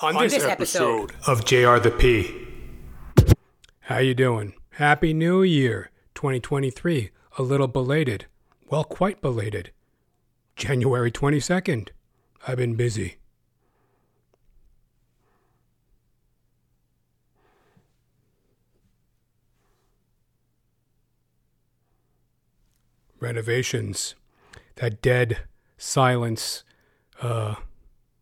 on, this, this episode, episode. of JR the P. How you doing? Happy New Year 2023. A little belated. Well, quite belated. January 22nd. I've been busy. Renovations. That dead silence. Uh,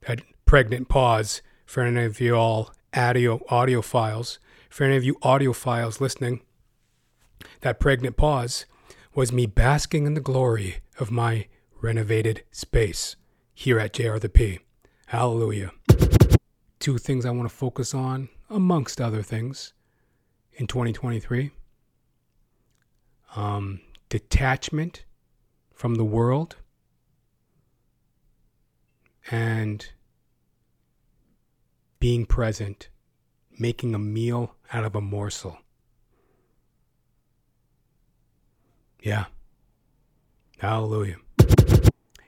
that pregnant pause for any of you all audio audiophiles. For any of you audiophiles listening, that pregnant pause was me basking in the glory of my renovated space here at JR the P. Hallelujah. Two things I want to focus on, amongst other things, in 2023 um, detachment from the world and being present, making a meal out of a morsel. Yeah. Hallelujah.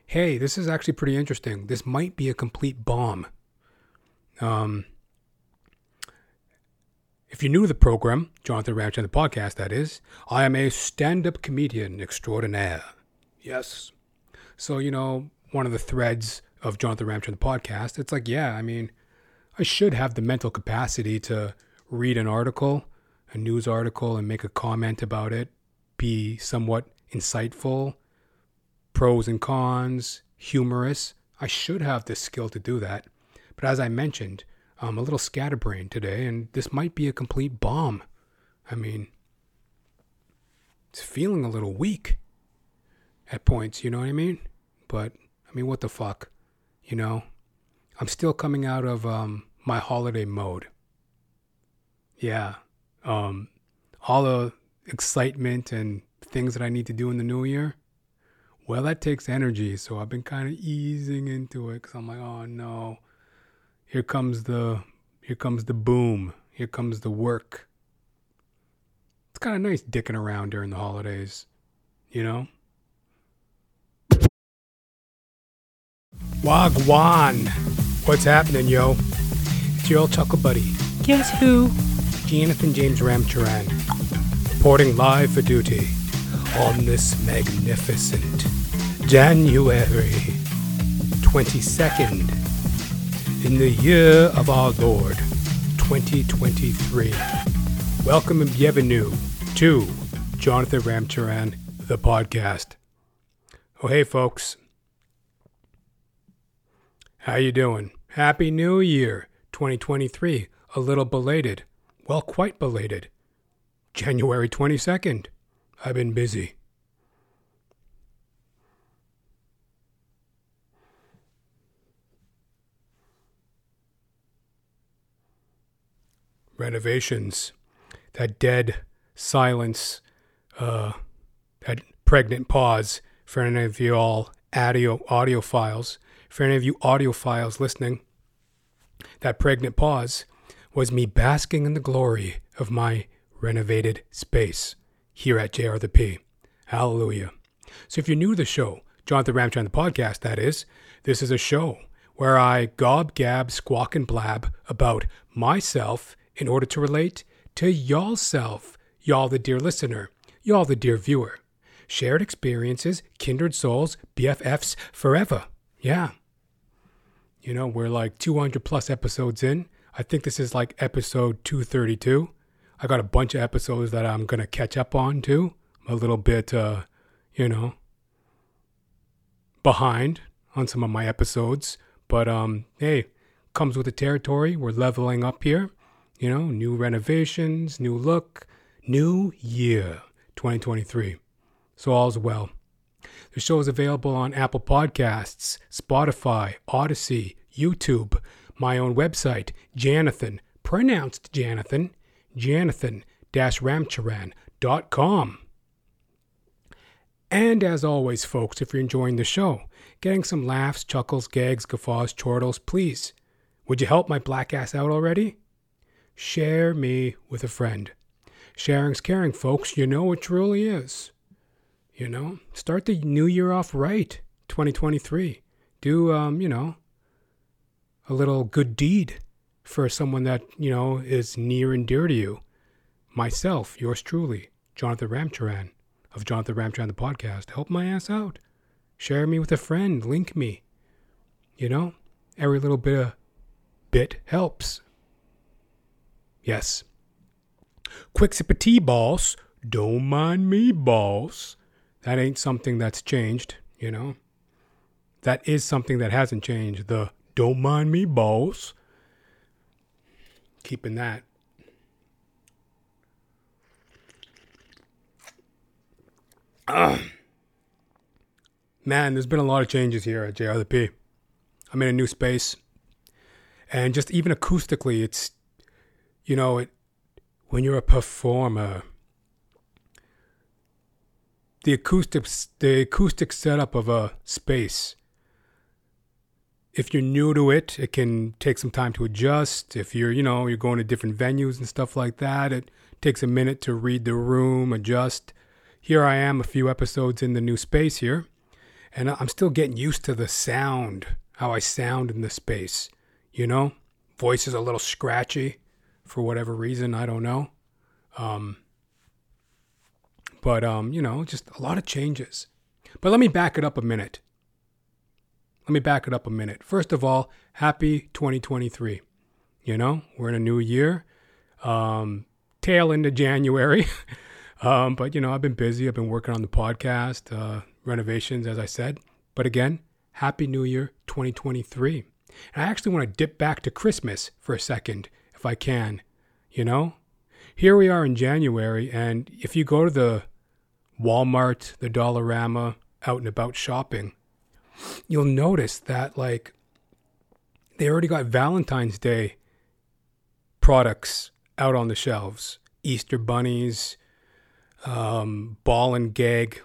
Hey, this is actually pretty interesting. This might be a complete bomb. Um, if you're new to the program, Jonathan Ramcharan the podcast, that is, I am a stand up comedian extraordinaire. Yes. So, you know, one of the threads of Jonathan Ramcharan the podcast, it's like, yeah, I mean, I should have the mental capacity to read an article, a news article, and make a comment about it, be somewhat insightful, pros and cons, humorous. I should have the skill to do that. But as I mentioned, I'm a little scatterbrained today, and this might be a complete bomb. I mean, it's feeling a little weak at points, you know what I mean? But, I mean, what the fuck? You know? I'm still coming out of um, my holiday mode. Yeah. Um, all the excitement and things that I need to do in the new year, well, that takes energy. So I've been kind of easing into it because I'm like, oh no, here comes the here comes the boom. Here comes the work. It's kind of nice dicking around during the holidays, you know. Wagwan. What's happening, yo? It's your old chuckle buddy. Guess who? Jonathan James Ramcharan. Reporting live for duty on this magnificent January 22nd in the year of our Lord 2023. Welcome and bienvenue to Jonathan Ramcharan, the podcast. Oh, hey, folks. How you doing? Happy New Year 2023. A little belated. Well, quite belated. January 22nd. I've been busy. Renovations. That dead silence. Uh, that pregnant pause for any of you all audio audiophiles for any of you audiophiles listening, that pregnant pause was me basking in the glory of my renovated space here at JR the P. Hallelujah. So if you're new to the show, Jonathan Ramcharan the podcast, that is, this is a show where I gob, gab, squawk, and blab about myself in order to relate to y'all self, y'all the dear listener, y'all the dear viewer. Shared experiences, kindred souls, BFFs forever. Yeah. You know, we're like 200 plus episodes in. I think this is like episode 232. I got a bunch of episodes that I'm going to catch up on too. I'm a little bit, uh, you know, behind on some of my episodes. But um, hey, comes with the territory. We're leveling up here. You know, new renovations, new look, new year 2023. So all's well. The show is available on Apple Podcasts, Spotify, Odysee, YouTube, my own website, Janathan, pronounced Janathan, janathan-ramcharan.com. And as always, folks, if you're enjoying the show, getting some laughs, chuckles, gags, guffaws, chortles, please, would you help my black ass out already? Share me with a friend. Sharing's caring, folks. You know it truly is. You know, start the new year off right, 2023. Do, um, you know, a little good deed for someone that, you know, is near and dear to you. Myself, yours truly, Jonathan Ramcharan of Jonathan Ramcharan the podcast. Help my ass out. Share me with a friend. Link me. You know, every little bit of bit helps. Yes. Quick sip of tea, boss. Don't mind me, boss. That ain't something that's changed, you know. That is something that hasn't changed. The don't mind me, boss. Keeping that. Ugh. Man, there's been a lot of changes here at JRP. I'm in a new space. And just even acoustically, it's, you know, it, when you're a performer, the acoustics, the acoustic setup of a space if you're new to it, it can take some time to adjust. If you're, you know, you're going to different venues and stuff like that, it takes a minute to read the room, adjust. Here I am, a few episodes in the new space here, and I'm still getting used to the sound, how I sound in the space. You know, voice is a little scratchy for whatever reason, I don't know. Um, but um, you know, just a lot of changes. But let me back it up a minute. Let me back it up a minute. First of all, happy 2023. You know, we're in a new year, um, tail into January. um, but, you know, I've been busy. I've been working on the podcast, uh, renovations, as I said. But again, happy new year 2023. And I actually want to dip back to Christmas for a second, if I can. You know, here we are in January, and if you go to the Walmart, the Dollarama, out and about shopping, you'll notice that like they already got Valentine's Day products out on the shelves. Easter bunnies, um, ball and gag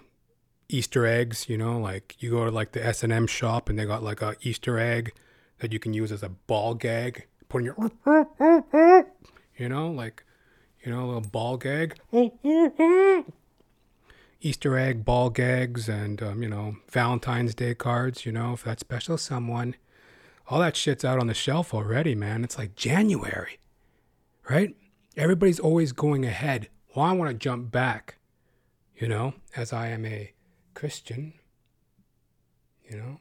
Easter eggs. You know, like you go to like the S and M shop and they got like a Easter egg that you can use as a ball gag. Put in your, you know, like you know, a little ball gag. Easter egg ball gags and, um, you know, Valentine's Day cards, you know, if that special someone. All that shit's out on the shelf already, man. It's like January, right? Everybody's always going ahead. Well, I want to jump back, you know, as I am a Christian, you know,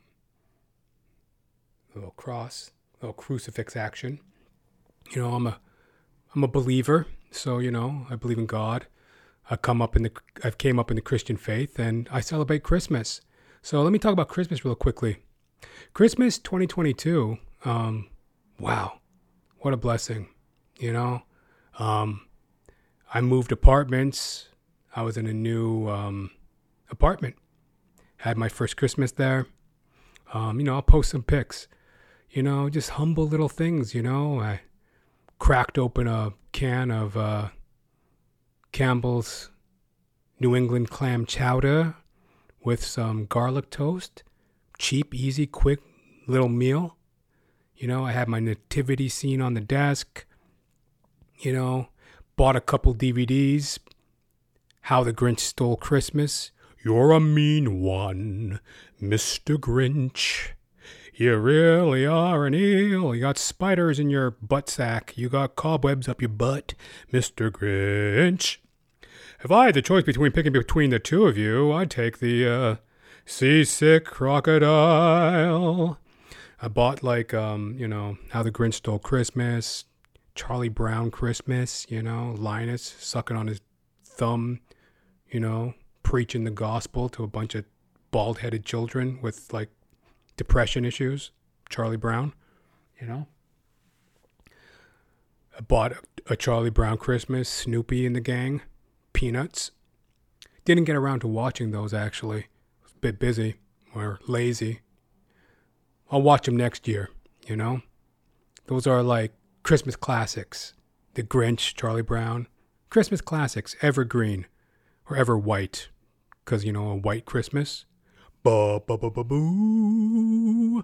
a little cross, a little crucifix action. You know, I'm a, I'm a believer, so you know, I believe in God. I come up in the I've came up in the Christian faith and I celebrate Christmas. So let me talk about Christmas real quickly. Christmas 2022. Um, wow, what a blessing! You know, um, I moved apartments. I was in a new um, apartment. Had my first Christmas there. Um, you know, I'll post some pics. You know, just humble little things. You know, I cracked open a can of. Uh, Campbell's New England clam chowder with some garlic toast. Cheap, easy, quick little meal. You know, I had my nativity scene on the desk. You know, bought a couple DVDs. How the Grinch Stole Christmas. You're a mean one, Mr. Grinch. You really are an eel. You got spiders in your butt sack. You got cobwebs up your butt, Mr. Grinch. If I had the choice between picking between the two of you, I'd take the uh, seasick crocodile. I bought like um, you know, How the Grinch Stole Christmas, Charlie Brown Christmas, you know, Linus sucking on his thumb, you know, preaching the gospel to a bunch of bald headed children with like depression issues. Charlie Brown, you know. I bought a Charlie Brown Christmas, Snoopy and the gang. Peanuts. Didn't get around to watching those actually. Was a bit busy or lazy. I'll watch them next year, you know? Those are like Christmas classics. The Grinch, Charlie Brown. Christmas classics, evergreen or ever white. Because, you know, a white Christmas. Ba ba ba ba boo.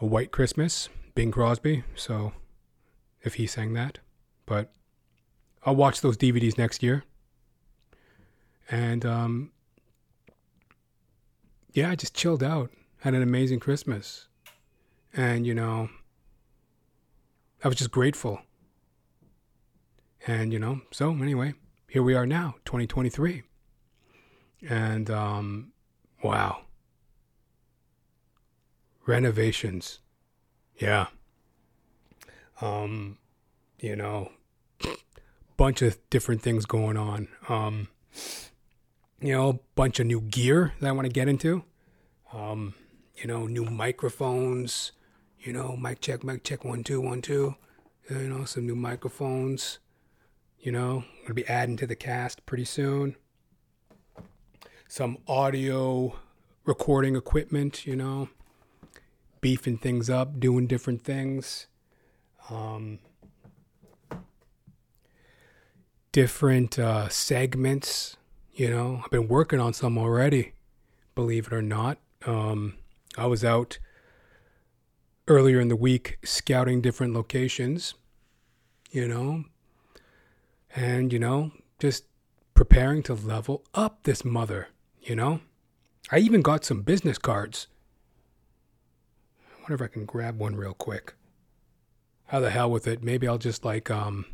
A white Christmas, Bing Crosby. So, if he sang that. But I'll watch those DVDs next year. And um, yeah, I just chilled out. Had an amazing Christmas. And, you know, I was just grateful. And, you know, so anyway, here we are now, 2023. And, um, wow. Renovations. Yeah. Um, you know, bunch of different things going on. Um, you know, bunch of new gear that I want to get into. Um, you know, new microphones. You know, mic check, mic check, one, two, one, two. You know, some new microphones. You know, I'm gonna be adding to the cast pretty soon. Some audio recording equipment. You know, beefing things up, doing different things. Um, different uh, segments. You know, I've been working on some already, believe it or not. Um, I was out earlier in the week scouting different locations, you know, and, you know, just preparing to level up this mother, you know. I even got some business cards. I wonder if I can grab one real quick. How the hell with it? Maybe I'll just like um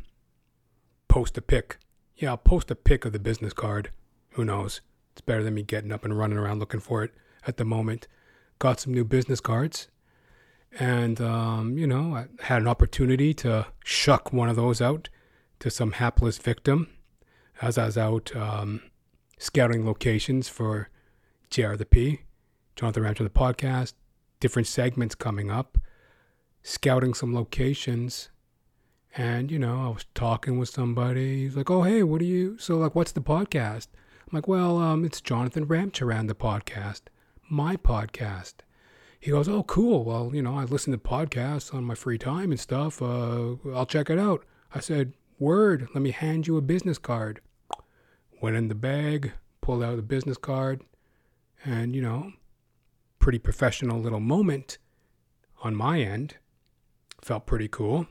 post a pic. Yeah, I'll post a pic of the business card. Who knows? It's better than me getting up and running around looking for it at the moment. Got some new business cards. And, um, you know, I had an opportunity to shuck one of those out to some hapless victim as I was out um, scouting locations for JR the P, Jonathan Ramcharan the podcast, different segments coming up, scouting some locations and, you know, I was talking with somebody. He's like, oh, hey, what do you, so like, what's the podcast? I'm like, well, um, it's Jonathan Ramcharan, the podcast, my podcast. He goes, oh, cool. Well, you know, I listen to podcasts on my free time and stuff. Uh, I'll check it out. I said, word, let me hand you a business card. Went in the bag, pulled out the business card, and, you know, pretty professional little moment on my end. Felt pretty cool.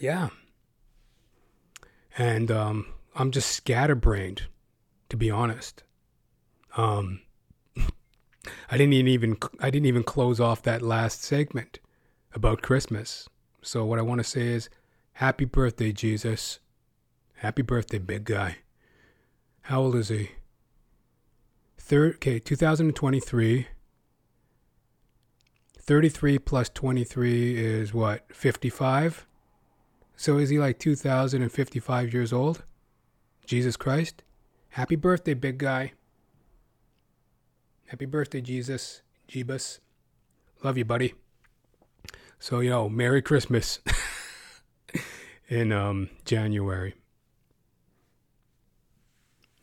Yeah. And um, I'm just scatterbrained, to be honest. Um, I didn't even I didn't even close off that last segment about Christmas. So what I want to say is, Happy birthday, Jesus. Happy birthday, big guy. How old is he? Third, okay, 2023. 33 plus 23 is what? 55? So is he like 2,055 years old? Jesus Christ? Happy birthday, big guy. Happy birthday, Jesus. Jeebus. Love you, buddy. So, you know, Merry Christmas in um, January.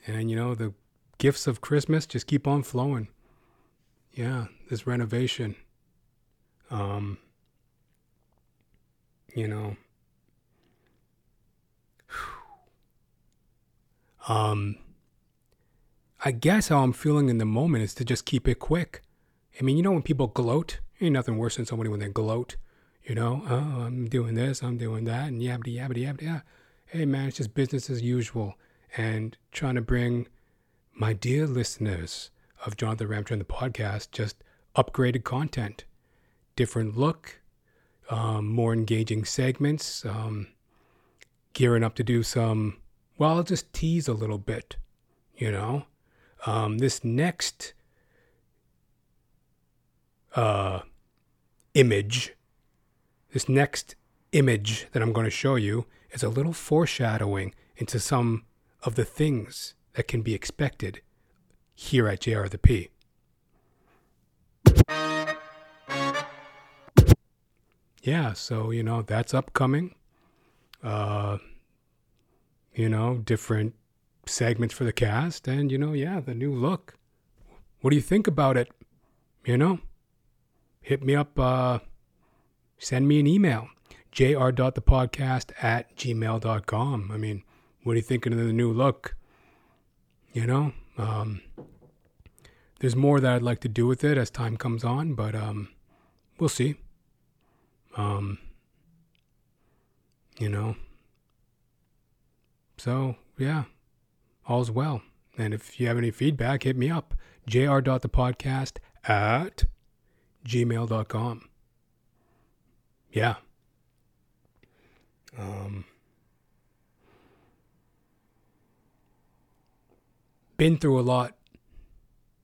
And, you know, the gifts of Christmas just keep on flowing. Yeah, this renovation. Um, you know, Um, I guess how I'm feeling in the moment is to just keep it quick. I mean, you know, when people gloat, ain't nothing worse than somebody when they gloat. You know, oh, I'm doing this, I'm doing that, and yabbity yabbity yabbity. Yeah. Hey, man, it's just business as usual. And trying to bring my dear listeners of Jonathan Ramcharan, the podcast, just upgraded content, different look, um, more engaging segments, um, gearing up to do some well, I'll just tease a little bit, you know. Um, this next uh, image, this next image that I'm going to show you is a little foreshadowing into some of the things that can be expected here at JR the P. Yeah, so you know that's upcoming. Uh, you know, different segments for the cast, and, you know, yeah, the new look. What do you think about it? You know, hit me up, uh, send me an email, jr.thepodcast at gmail.com. I mean, what are you thinking of the new look? You know, um, there's more that I'd like to do with it as time comes on, but um, we'll see. Um, you know, so, yeah, all's well. And if you have any feedback, hit me up. jr.thepodcast at gmail.com. Yeah. Um, been through a lot.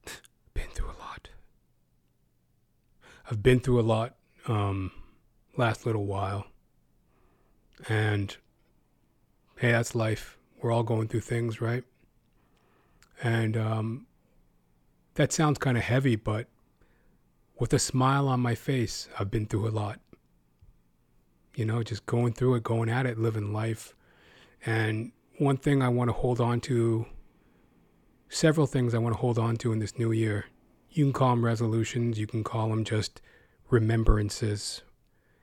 Been through a lot. I've been through a lot um, last little while. And hey, that's life. We're all going through things, right? And um, that sounds kind of heavy, but with a smile on my face, I've been through a lot. You know, just going through it, going at it, living life. And one thing I want to hold on to, several things I want to hold on to in this new year. You can call them resolutions, you can call them just remembrances,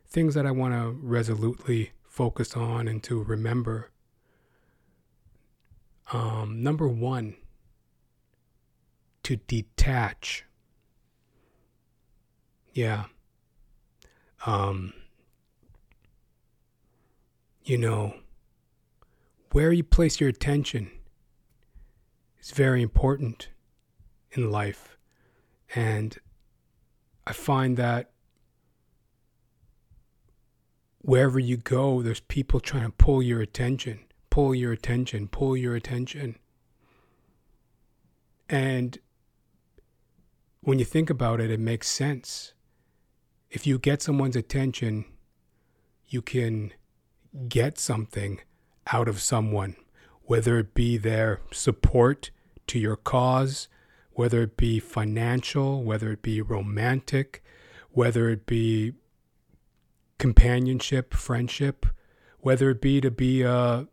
things that I want to resolutely focus on and to remember. Um, number one, to detach. Yeah. Um, you know, where you place your attention is very important in life. And I find that wherever you go, there's people trying to pull your attention, pull your attention, pull your attention. And when you think about it, it makes sense. If you get someone's attention, you can get something out of someone, whether it be their support to your cause, whether it be financial, whether it be romantic, whether it be companionship, friendship, whether it be to be a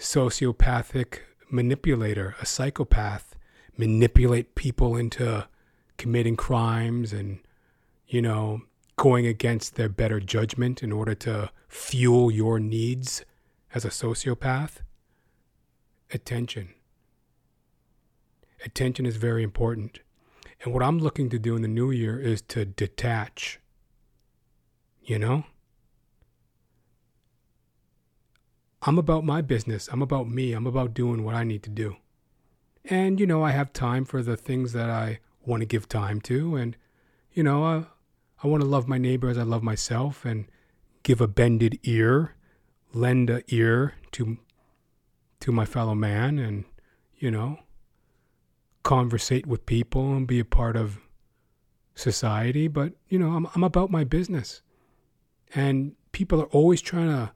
sociopathic manipulator, a psychopath, manipulate people into committing crimes and, you know, going against their better judgment in order to fuel your needs as a sociopath. Attention. Attention is very important. And what I'm looking to do in the new year is to detach you know? I'm about my business. I'm about me. I'm about doing what I need to do. And, you know, I have time for the things that I want to give time to. And, you know, I, I want to love my neighbor as I love myself and give a bended ear, lend a ear to, to my fellow man and, you know, conversate with people and be a part of society. But, you know, I'm, I'm about my business. And people are always trying to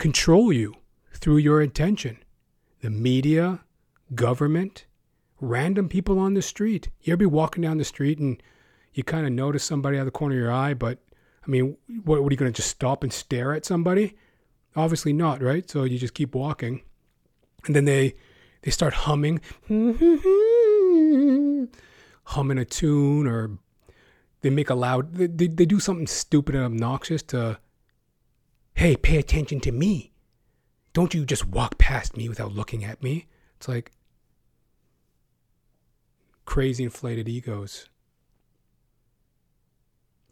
control you through your attention. The media, government, random people on the street. You ever be walking down the street and you kind of notice somebody out of the corner of your eye, but I mean, what, what are you going to just stop and stare at somebody? Obviously not, right? So you just keep walking. And then they they start humming humming a tune or they make a loud they, they, they do something stupid and obnoxious to hey pay attention to me. Don't you just walk past me without looking at me? It's like crazy inflated egos.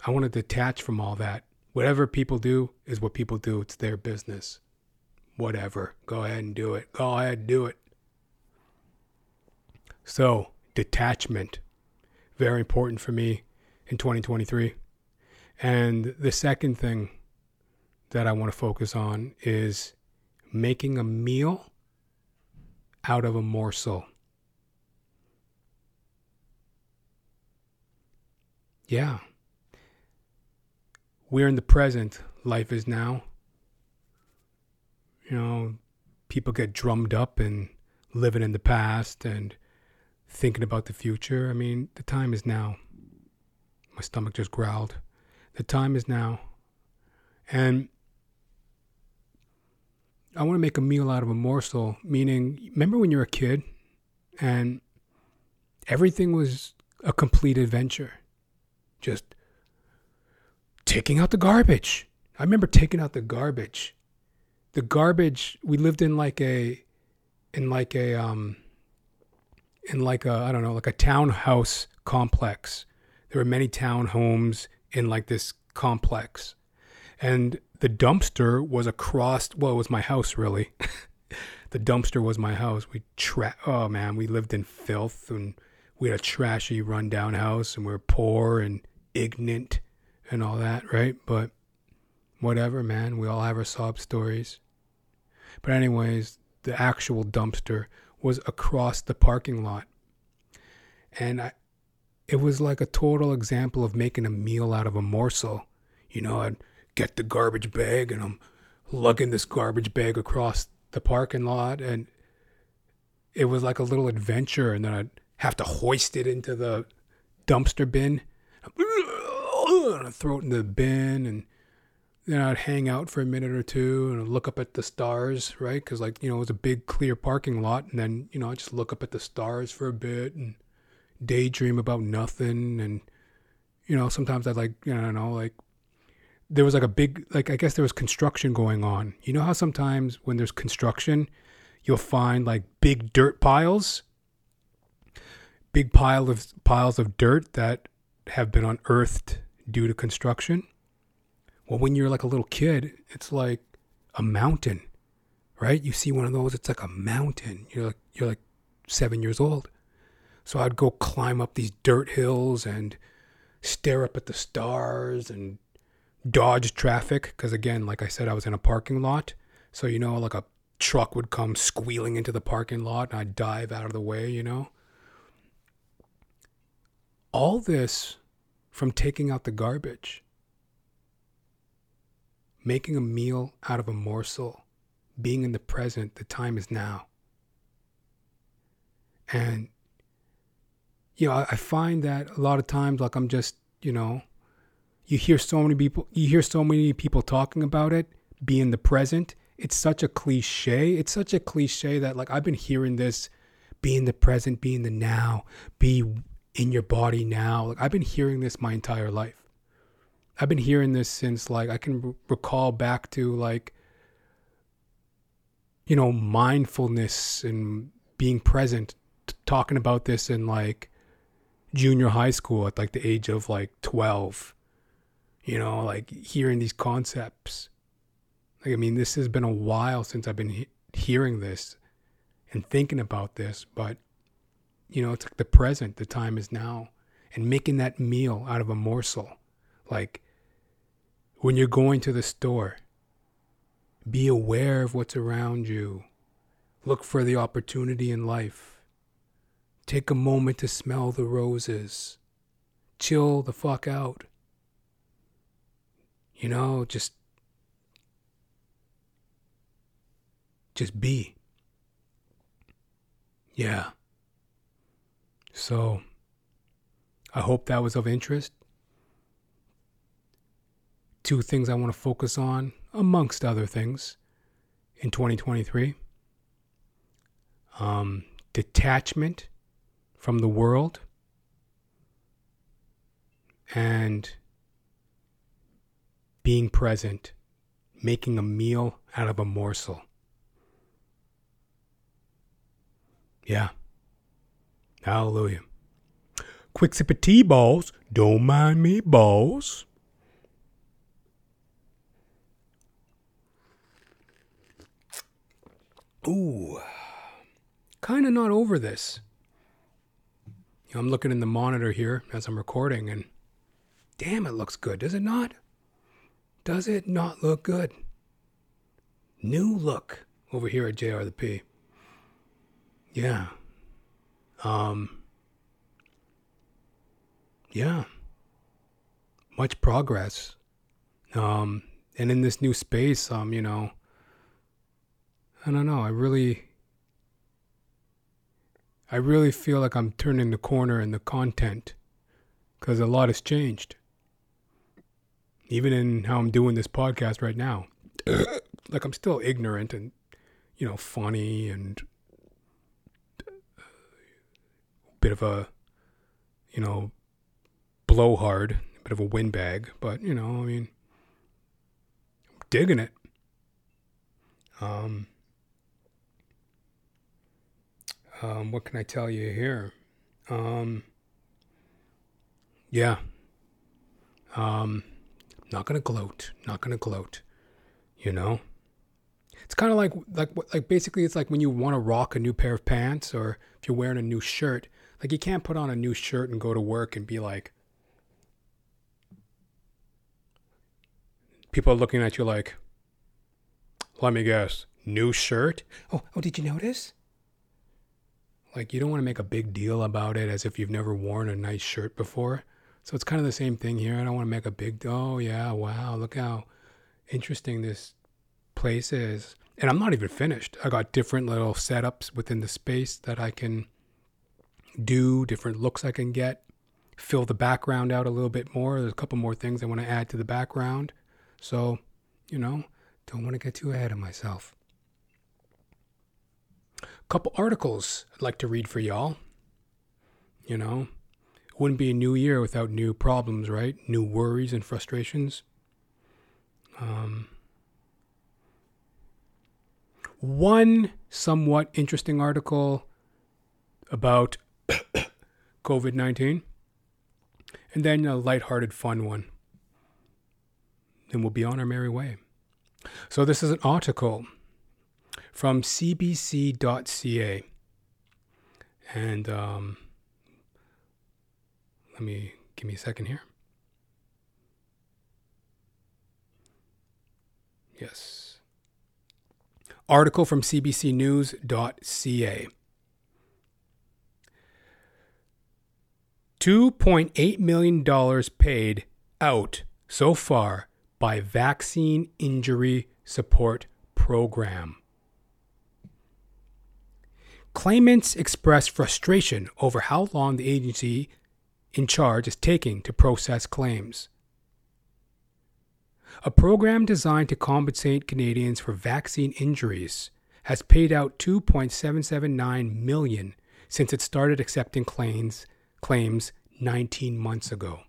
I want to detach from all that. Whatever people do is what people do. It's their business. Whatever. Go ahead and do it. Go ahead and do it. So detachment. Very important for me in 2023. And the second thing that I want to focus on is making a meal out of a morsel. Yeah. We're in the present. Life is now. You know, people get drummed up and living in the past and thinking about the future. I mean, the time is now. My stomach just growled. The time is now. And I want to make a meal out of a morsel, meaning, remember when you were a kid and everything was a complete adventure? Just taking out the garbage. I remember taking out the garbage. The garbage, we lived in like a, in like a, um, in like a, I don't know, like a townhouse complex there were many townhomes in like this complex. And the dumpster was across, well, it was my house really. the dumpster was my house. We tra- oh man, we lived in filth and we had a trashy, rundown house and we are poor and ignorant and all that, right? But whatever, man. We all have our sob stories. But, anyways, the actual dumpster was across the parking lot. And I, it was like a total example of making a meal out of a morsel. You know, I'd get the garbage bag and I'm lugging this garbage bag across the parking lot and it was like a little adventure and then I'd have to hoist it into the dumpster bin and I'd throw it in the bin and then I'd hang out for a minute or two and I'd look up at the stars, right? Because like you know it was a big clear parking lot, and then you know I just look up at the stars for a bit and daydream about nothing, and you know sometimes I'd like you know, know like there was like a big like I guess there was construction going on. You know how sometimes when there's construction, you'll find like big dirt piles, big pile of piles of dirt that have been unearthed due to construction. Well, when you're like a little kid, it's like a mountain, right? You see one of those, it's like a mountain. You're like you're like seven years old. So I'd go climb up these dirt hills and stare up at the stars and dodge traffic because again like i said i was in a parking lot. So you know like a truck would come squealing into the parking lot and i'd dive out of the way you know? All this from taking out the garbage making a meal out of a morsel being in the present the time is now. And you know i find that a lot of times like i'm just you know you hear so many people you hear so many people talking about it be in the present. It's such a cliche. It's such a cliche that like i've been hearing this be in the present be in the now be in your body now. Like i've been hearing this my entire life. I've been hearing this since like i can r- recall back to like you know mindfulness and being present t- talking about this in like junior high school at like the age of like 12 you know, like hearing these concepts. Like, I mean, this has been a while since I've been he- hearing this and thinking about this, but, you know, it's like the present, the time is now. And making that meal out of a morsel. Like, when you're going to the store, be aware of what's around you. Look for the opportunity in life. Take a moment to smell the roses. Chill the fuck out. You know, just just be. Yeah. So I hope that was of interest. Two things I want to focus on, amongst other things, in 2023 um, detachment from the world and being present, making a meal out of a morsel. Yeah. Hallelujah. Quick sip of tea, balls. Don't mind me, balls. Ooh. Kind of not over this. I'm looking in the monitor here as I'm recording, and damn, it looks good, does it not? Does it not look good? New look over here at JR the P. Yeah. Um Yeah. Much progress. Um and in this new space, um, you know, I don't know, I really I really feel like I'm turning the corner in the content cuz a lot has changed even in how I'm doing this podcast right now. like I'm still ignorant and you know funny and a bit of a you know blowhard, a bit of a windbag, but you know, I mean I'm digging it. Um um what can I tell you here? Um yeah. Um not gonna gloat. Not gonna gloat. You know. It's kind of like like like basically it's like when you want to rock a new pair of pants or if you're wearing a new shirt. Like you can't put on a new shirt and go to work and be like, people are looking at you like, let me guess, new shirt? Oh, oh, did you notice? Like you don't want to make a big deal about it as if you've never worn a nice shirt before. So it's kind of the same thing here. I don't want to make a big, oh yeah, wow, look how interesting this place is. And I'm not even finished. I got different little setups within the space that I can do, different looks I can get, fill the background out a little bit more. There's a couple more things I want to add to the background. So, you know, don't want to get too ahead of myself. A couple articles I'd like to read for y'all. You know, wouldn't be a new year without new problems, right? New worries and frustrations. Um, one somewhat interesting article about COVID 19, and then a lighthearted, fun one. And we'll be on our merry way. So, this is an article from cbc.ca. And um, let me give me a second here. Yes. Article from cbcnews.ca. $2.8 million paid out so far by Vaccine Injury Support Program. Claimants expressed frustration over how long the agency in charge is taking to process claims. A program designed to compensate Canadians for vaccine injuries has paid out 2.779 million since it started accepting claims claims 19 months ago.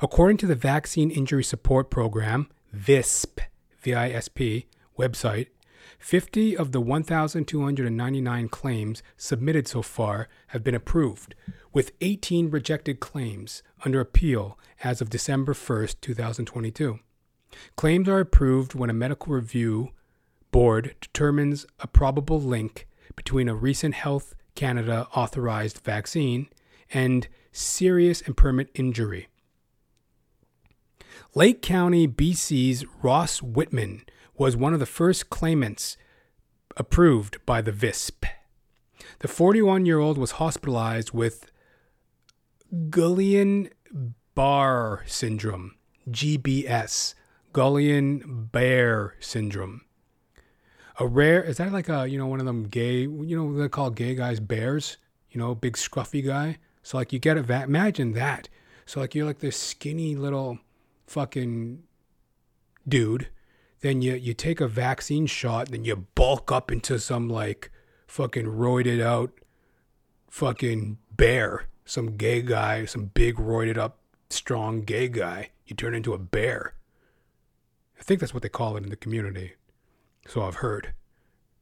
According to the Vaccine Injury Support Program, VISP, VISP website, 50 of the 1,299 claims submitted so far have been approved, with 18 rejected claims under appeal as of December 1, 2022. Claims are approved when a medical review board determines a probable link between a recent Health Canada authorized vaccine and serious and permanent injury. Lake Country, BC's Ross Wightman was one of the first claimants approved by the VISP. The 41 year old was hospitalized with Guillain-Barré syndrome, GBS, Guillain Barre syndrome. A rare, is that like a, you know, one of them gay, you know, they call gay guys bears, you know, big scruffy guy. So, like, you get a, va- imagine that. So, like, you're like this skinny little fucking dude then you you take a vaccine shot, then you bulk up into some like fucking roided out fucking bear, some gay guy, some big roided up strong gay guy. You turn into a bear. I think that's what they call it in the community. So I've heard.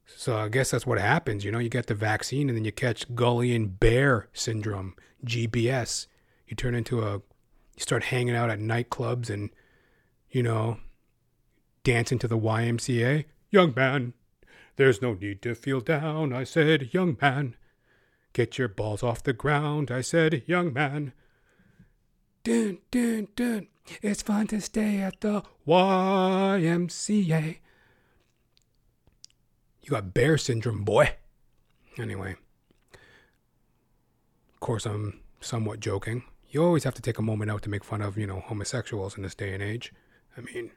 So I guess that's what happens. You know, you get the vaccine and then you catch Guillain bear syndrome, GBS. You turn into a, you start hanging out at nightclubs and, you know, dancing into the YMCA. Young man, there's no need to feel down, I said, young man. Get your balls off the ground, I said, young man. Dun, dun, dun. It's fun to stay at the YMCA. You got bear syndrome, boy. Anyway, of course, I'm somewhat joking. You always have to take a moment out to make fun of, you know, homosexuals in this day and age. I mean,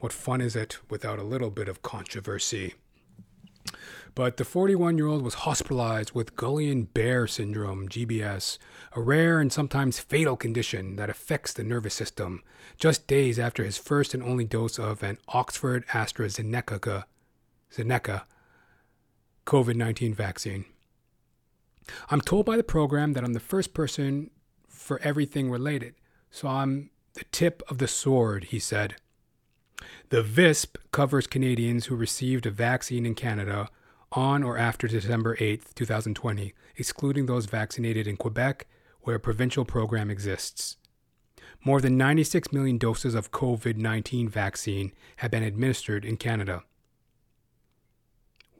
what fun is it without a little bit of controversy? But the 41 year old was hospitalized with Guillain Barre syndrome, GBS, a rare and sometimes fatal condition that affects the nervous system, just days after his first and only dose of an Oxford AstraZeneca Zeneca COVID 19 vaccine. I'm told by the program that I'm the first person for everything related, so I'm the tip of the sword, he said. The VISP covers Canadians who received a vaccine in Canada on or after December 8, 2020, excluding those vaccinated in Quebec, where a provincial program exists. More than 96 million doses of COVID 19 vaccine have been administered in Canada.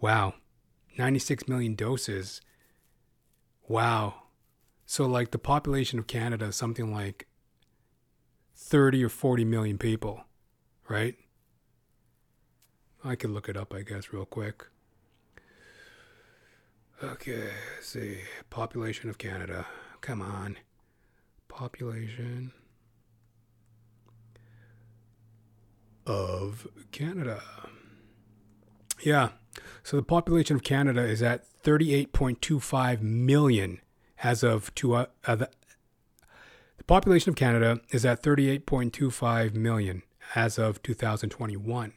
Wow, 96 million doses. Wow. So, like, the population of Canada is something like 30 or 40 million people, right? I could look it up, I guess, real quick. Okay, let's see. Population of Canada. Come on. Population of Canada. Yeah. So the population of Canada is at 38.25 million as of two, uh, uh, the, the population of Canada is at 38.25 million as of 2021.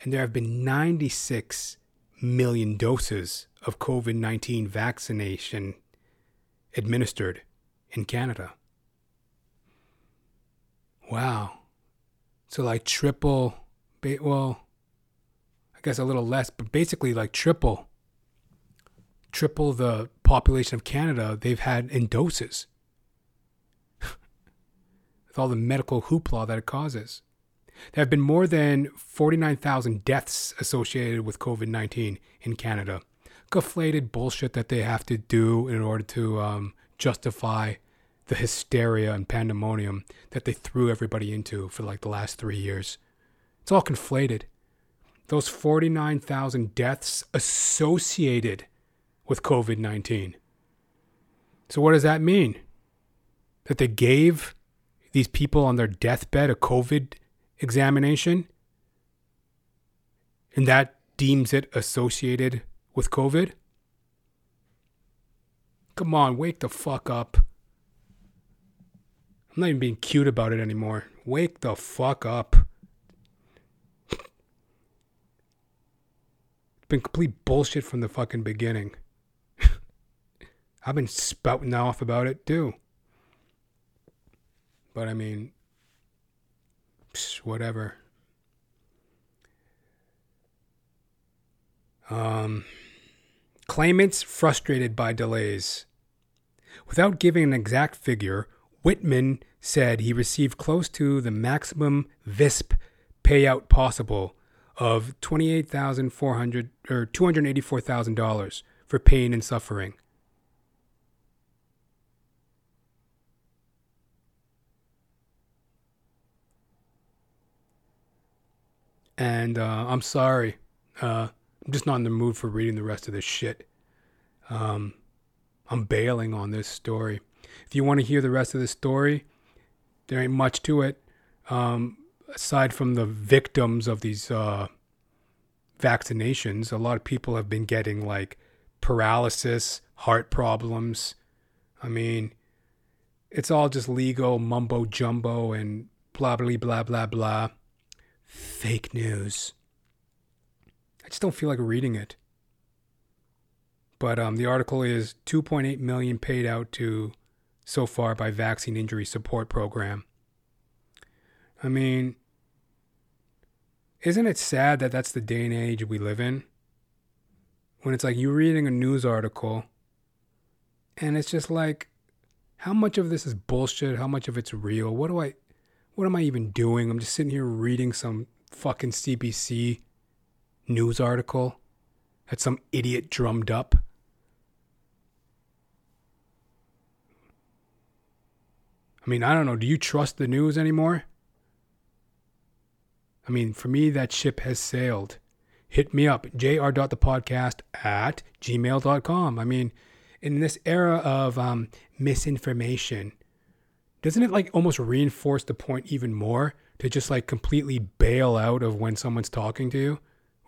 And there have been 96 million doses of COVID 19 vaccination administered in Canada. Wow. So, like triple, well, I guess a little less, but basically like triple, triple the population of Canada they've had in doses. With all the medical hoopla that it causes. There have been more than 49,000 deaths associated with COVID 19 in Canada. Conflated bullshit that they have to do in order to um, justify the hysteria and pandemonium that they threw everybody into for like the last three years. It's all conflated. Those 49,000 deaths associated with COVID 19. So, what does that mean? That they gave these people on their deathbed a COVID examination and that deems it associated with COVID? Come on, wake the fuck up. I'm not even being cute about it anymore. Wake the fuck up. It's been complete bullshit from the fucking beginning. I've been spouting off about it too. But I mean, whatever. Um, claimants frustrated by delays. Without giving an exact figure, Wightman said he received close to the maximum VISP payout possible of 28,400 or $284,000 for pain and suffering. And uh, I'm sorry. Uh, I'm just not in the mood for reading the rest of this shit. Um, I'm bailing on this story. If you want to hear the rest of the story, there ain't much to it. Um, aside from the victims of these uh, vaccinations, a lot of people have been getting like paralysis, heart problems. I mean, it's all just legal mumbo jumbo and blah, blah, blah, blah, blah fake news. I just don't feel like reading it. But um, the article is 2.8 million paid out to so far by Vaccine Injury Support Program. I mean, isn't it sad that that's the day and age we live in? When it's like you're reading a news article and it's just like, how much of this is bullshit? How much of it's real? What do I, what am I even doing? I'm just sitting here reading some fucking CBC news article that some idiot drummed up. I mean, I don't know. Do you trust the news anymore? I mean, for me, that ship has sailed. Hit me up, jr.thepodcast at gmail.com. I mean, in this era of um, misinformation, doesn't it like almost reinforce the point even more to just like completely bail out of when someone's talking to you?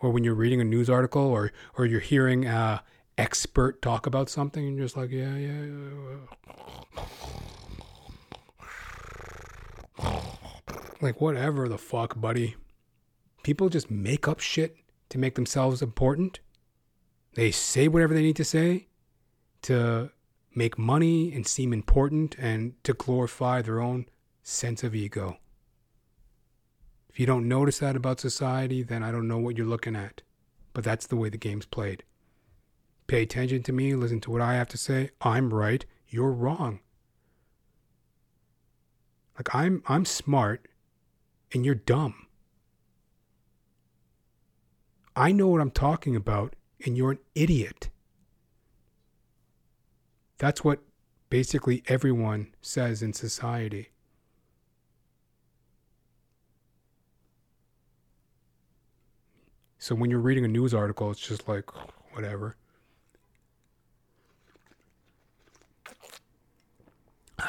Or when you're reading a news article or or you're hearing a expert talk about something and you're just like yeah yeah, yeah. like whatever the fuck buddy. People just make up shit to make themselves important. They say whatever they need to say to make money and seem important and to glorify their own sense of ego. If you don't notice that about society, then I don't know what you're looking at. But that's the way the game's played. Pay attention to me, listen to what I have to say. I'm right, you're wrong. Like I'm I'm smart and you're dumb. I know what I'm talking about, and you're an idiot. That's what basically everyone says in society. So when you're reading a news article, it's just like, whatever.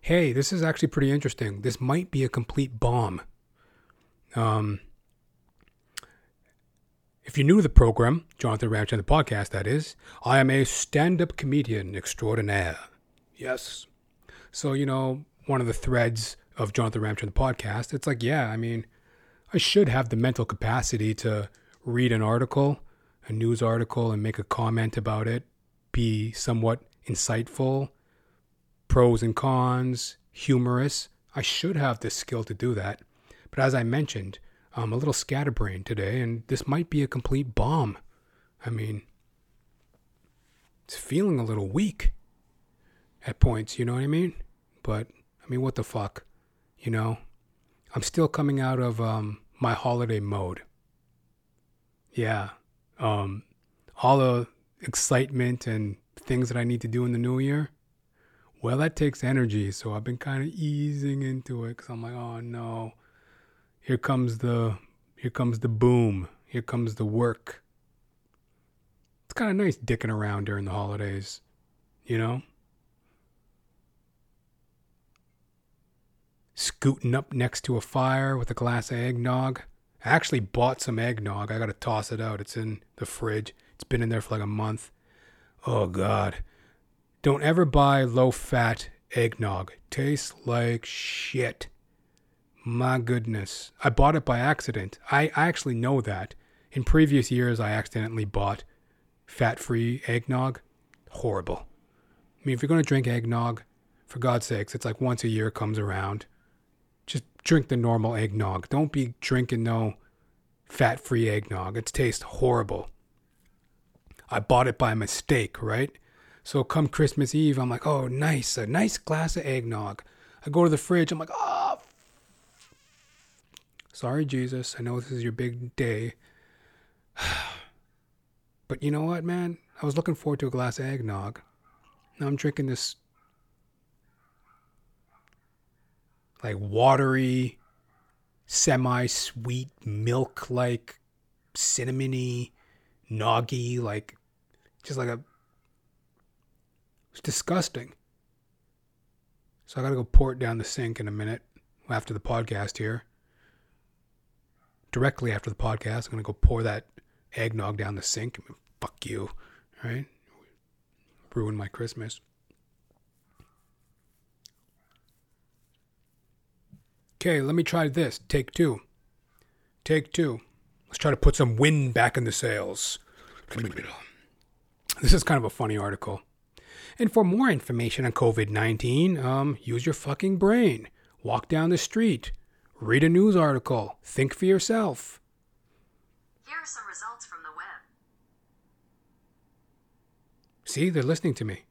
hey, this is actually pretty interesting. This might be a complete bomb. Um, if you're new to the program, Jonathan Ramcharan, the podcast, that is, I am a stand up comedian extraordinaire. Yes. So, you know, one of the threads of Jonathan Ramcharan, the podcast, it's like, yeah, I mean, I should have the mental capacity to read an article, a news article, and make a comment about it, be somewhat insightful, pros and cons, humorous. I should have the skill to do that. But as I mentioned, I'm a little scatterbrained today, and this might be a complete bomb. I mean, it's feeling a little weak at points, you know what I mean? But, I mean, what the fuck? You know? I'm still coming out of um, my holiday mode. Yeah. Um, all the excitement and things that I need to do in the new year, well, that takes energy. So I've been kind of easing into it because I'm like, oh no, here comes the here comes the boom. Here comes the work. It's kind of nice dicking around during the holidays, you know. Scooting up next to a fire with a glass of eggnog. I actually bought some eggnog. I got to toss it out. It's in the fridge. It's been in there for like a month. Oh, God. Don't ever buy low fat eggnog. Tastes like shit. My goodness. I bought it by accident. I, I actually know that. In previous years, I accidentally bought fat free eggnog. Horrible. I mean, if you're going to drink eggnog, for God's sakes, it's like once a year comes around. Just drink the normal eggnog. Don't be drinking no fat free eggnog. It tastes horrible. I bought it by mistake, right? So come Christmas Eve, I'm like, oh, nice, a nice glass of eggnog. I go to the fridge, I'm like, oh, sorry, Jesus. I know this is your big day. but you know what, man? I was looking forward to a glass of eggnog. Now I'm drinking this like watery, semi sweet milk like cinnamony, noggy, like just like a it's disgusting. So I gotta go pour it down the sink in a minute after the podcast here. Directly after the podcast, I'm gonna go pour that eggnog down the sink. I mean, fuck you, right? Ruin my Christmas. Okay, let me try this. Take two. Take two. Let's try to put some wind back in the sails. This is kind of a funny article. And for more information on COVID 19, um, use your fucking brain. Walk down the street. Read a news article. Think for yourself. Here are some results from the web. See, they're listening to me.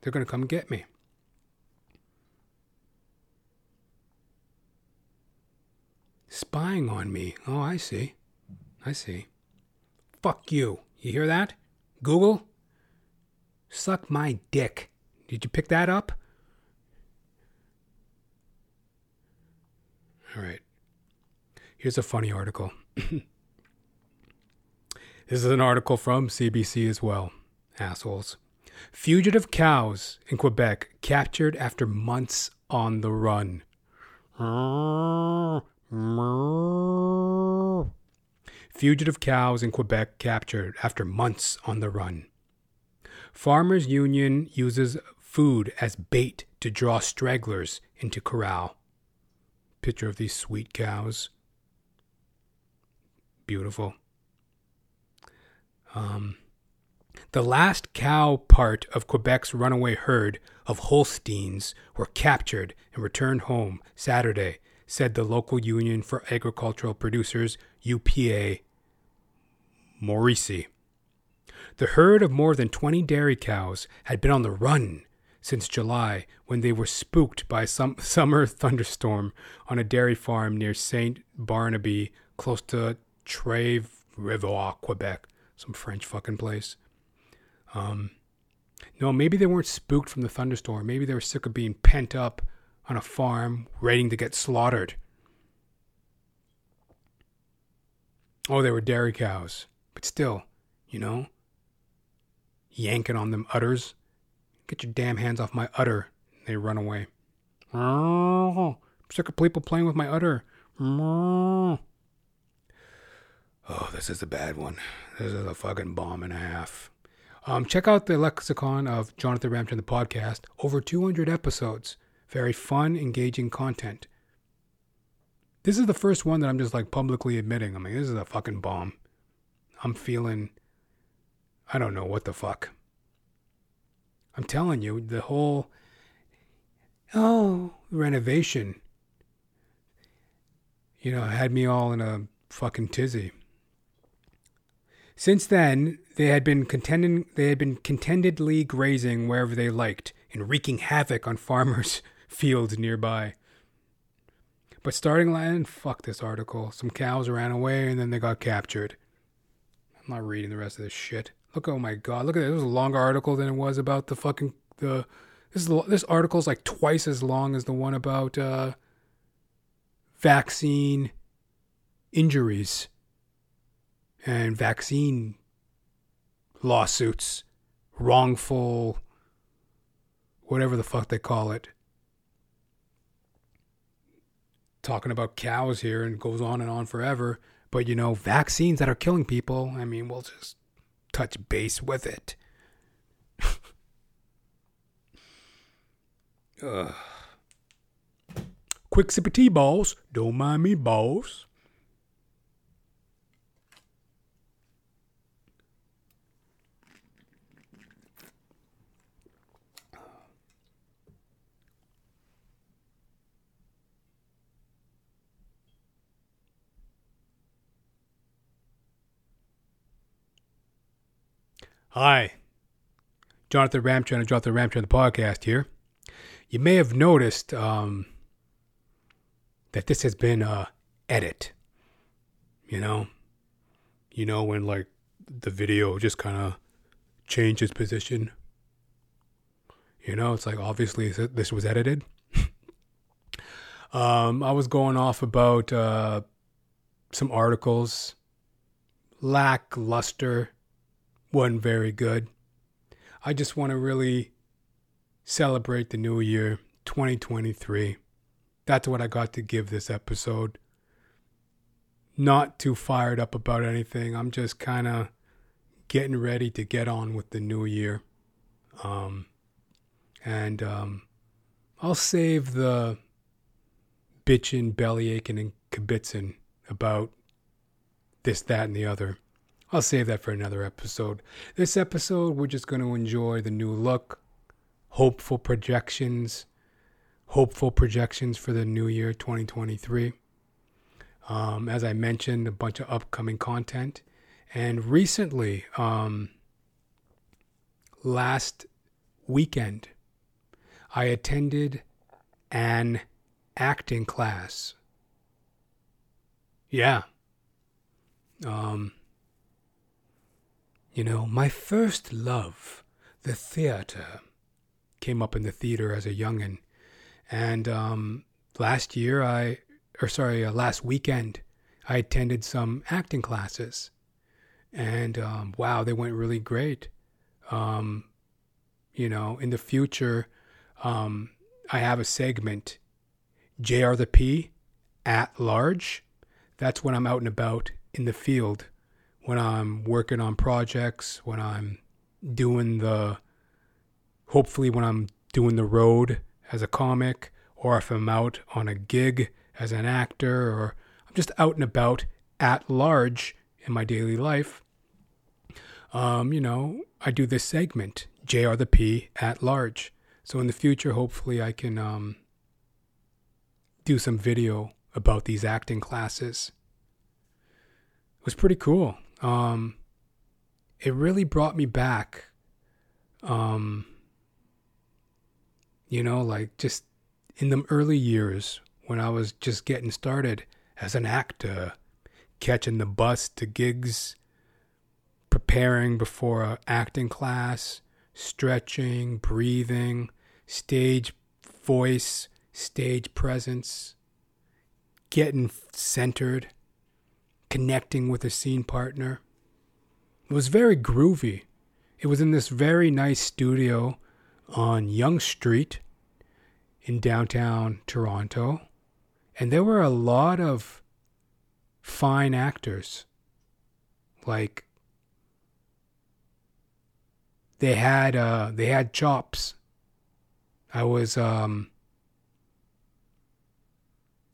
They're going to come get me. Spying on me. Oh, I see. I see. Fuck you. You hear that? Google? Suck my dick. Did you pick that up? All right. Here's a funny article. this is an article from CBC as well. Assholes. Fugitive cows in Quebec captured after months on the run. Fugitive cows in Quebec captured after months on the run. Farmers Union uses food as bait to draw stragglers into corral. Picture of these sweet cows. Beautiful. Um, the last cow part of Quebec's runaway herd of Holsteins were captured and returned home Saturday, said the local union for agricultural producers, UPA Mauricie. The herd of more than 20 dairy cows had been on the run since July when they were spooked by some summer thunderstorm on a dairy farm near Saint Barnaby, close to Trèves River, Quebec, some French fucking place. Um, no, maybe they weren't spooked from the thunderstorm. Maybe they were sick of being pent up on a farm, waiting to get slaughtered. Oh, they were dairy cows, but still, you know, yanking on them udders. Get your damn hands off my udder. They run away. Oh, sick of people playing with my udder. Oh, this is a bad one. This is a fucking bomb and a half. Um, check out the lexicon of Jonathan Ramcharan, the podcast. Over 200 episodes. Very fun, engaging content. This is the first one that I'm just like publicly admitting. I mean, this is a fucking bomb. I'm feeling. I don't know what the fuck. I'm telling you, the whole. Oh, renovation. You know, had me all in a fucking tizzy. Since then, they had been contending they had been contentedly grazing wherever they liked and wreaking havoc on farmers' fields nearby. But starting land, fuck this article. Some cows ran away and then they got captured. I'm not reading the rest of this shit. Look, oh my god, look at this. It was a longer article than it was about the fucking the. This is this article's like twice as long as the one about uh, vaccine injuries and vaccine lawsuits, wrongful, whatever the fuck they call it. Talking about cows here and goes on and on forever. But you know, vaccines that are killing people, I mean, we'll just touch base with it. Ugh. Quick sip of tea, boss. Don't mind me, boss. Hi, Jonathan Ramcharan, Jonathan Ramcharan, the podcast here. You may have noticed um, that this has been a edit. You know, you know when like the video just kind of changes position. You know, it's like obviously this was edited. um, I was going off about uh, some articles, lackluster wasn't very good. I just want to really celebrate the new year, 2023. That's what I got to give this episode. Not too fired up about anything. I'm just kind of getting ready to get on with the new year. Um, and um, I'll save the bitching, belly aching, and kibitzing about this, that, and the other I'll save that for another episode. This episode, we're just going to enjoy the new look, hopeful projections, hopeful projections for the new year 2023. Um, as I mentioned, a bunch of upcoming content. And recently, um, last weekend, I attended an acting class. Yeah. Um, you know, my first love, the theater, came up in the theater as a youngin'. And um, last year, I, or sorry, uh, last weekend, I attended some acting classes. And um, wow, they went really great. Um, you know, in the future, um, I have a segment, JR the P at large. That's when I'm out and about in the field when I'm working on projects, when I'm doing the, hopefully, when I'm doing the road as a comic, or if I'm out on a gig as an actor, or I'm just out and about at large in my daily life. Um, you know, I do this segment, JR the P at large. So in the future, hopefully, I can um, do some video about these acting classes. It was pretty cool um, it really brought me back um, You know, like just in the early years when I was just getting started as an actor, catching the bus to gigs, preparing before a acting class, stretching, breathing, stage voice, stage presence, getting centered, connecting with a scene partner. It was very groovy. It was in this very nice studio on Yonge Street in downtown Toronto. And there were a lot of fine actors. Like they had uh they had chops. I was um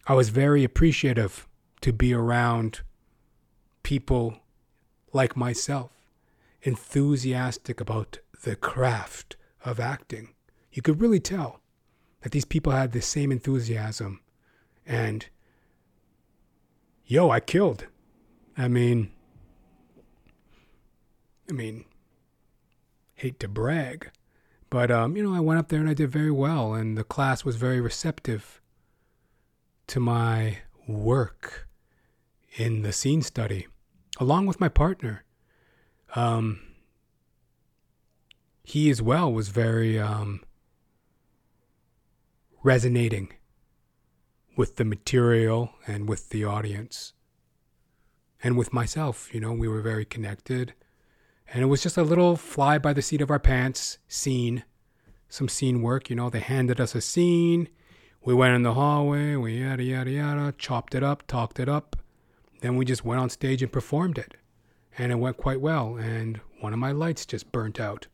I was very appreciative to be around people like myself, enthusiastic about the craft of acting. You could really tell that these people had the same enthusiasm. And, yo, I killed. I mean, I mean, hate to brag, but, um, you know, I went up there and I did very well, and the class was very receptive to my work in the scene study, along with my partner. Um, he as well was very um, resonating with the material and with the audience and with myself. You know, we were very connected. And it was just a little fly by the seat of our pants scene, some scene work. You know, they handed us a scene. We went in the hallway, we yada, yada, yada, chopped it up, talked it up. Then we just went on stage and performed it. And it went quite well. And one of my lights just burnt out.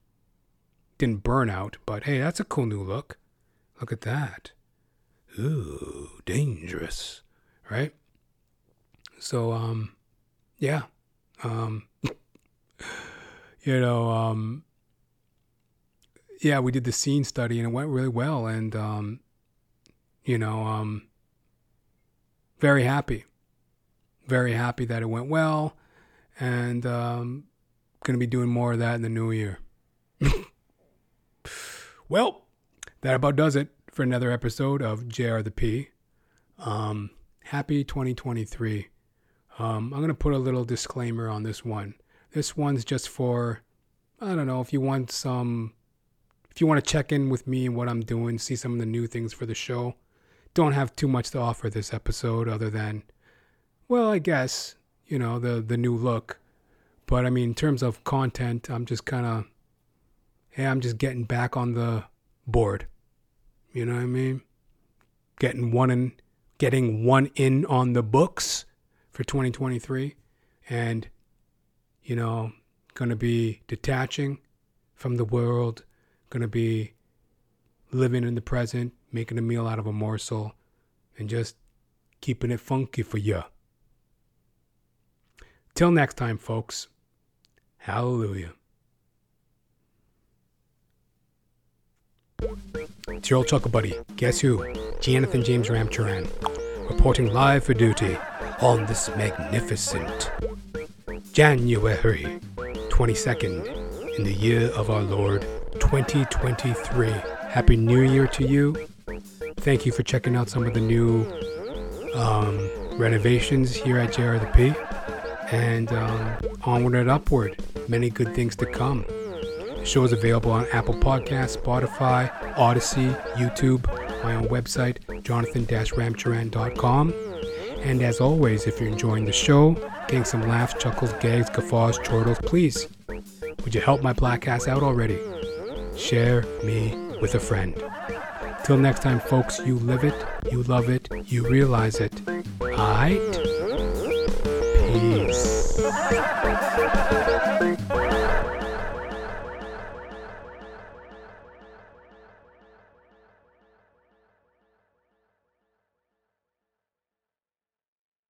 Didn't burn out, but hey, that's a cool new look. Look at that. Ooh, dangerous, right? So, um, yeah, um, you know, um, yeah, we did the scene study and it went really well, and um, you know, um, very happy, very happy that it went well, and um, going to be doing more of that in the new year. well, that about does it for another episode of JR the P. Um, happy 2023. Um, I'm going to put a little disclaimer on this one. This one's just for, I don't know, if you want some, if you want to check in with me and what I'm doing, see some of the new things for the show. Don't have too much to offer this episode other than, well, I guess, you know, the, the new look. But I mean, in terms of content, I'm just kind of, hey, I'm just getting back on the board. You know what I mean? Getting one in, getting one in on the books for 2023, and you know, gonna be detaching from the world, gonna be living in the present, making a meal out of a morsel, and just keeping it funky for you. Till next time, folks. Hallelujah. It's your old chuckle buddy. Guess who? Jonathan James Ramcharan, reporting live for duty on this magnificent January 22nd in the year of our Lord 2023. Happy New Year to you. Thank you for checking out some of the new um, renovations here at JR the P. And um, onward and upward. Many good things to come. The show is available on Apple Podcasts, Spotify, Odysee, YouTube, my own website, jonathan-ramcharan.com. And as always, if you're enjoying the show, getting some laughs, chuckles, gags, guffaws, chortles, please, would you help my black ass out already? Share me with a friend. Till next time, folks, you live it, you love it, you realize it. Alright? News.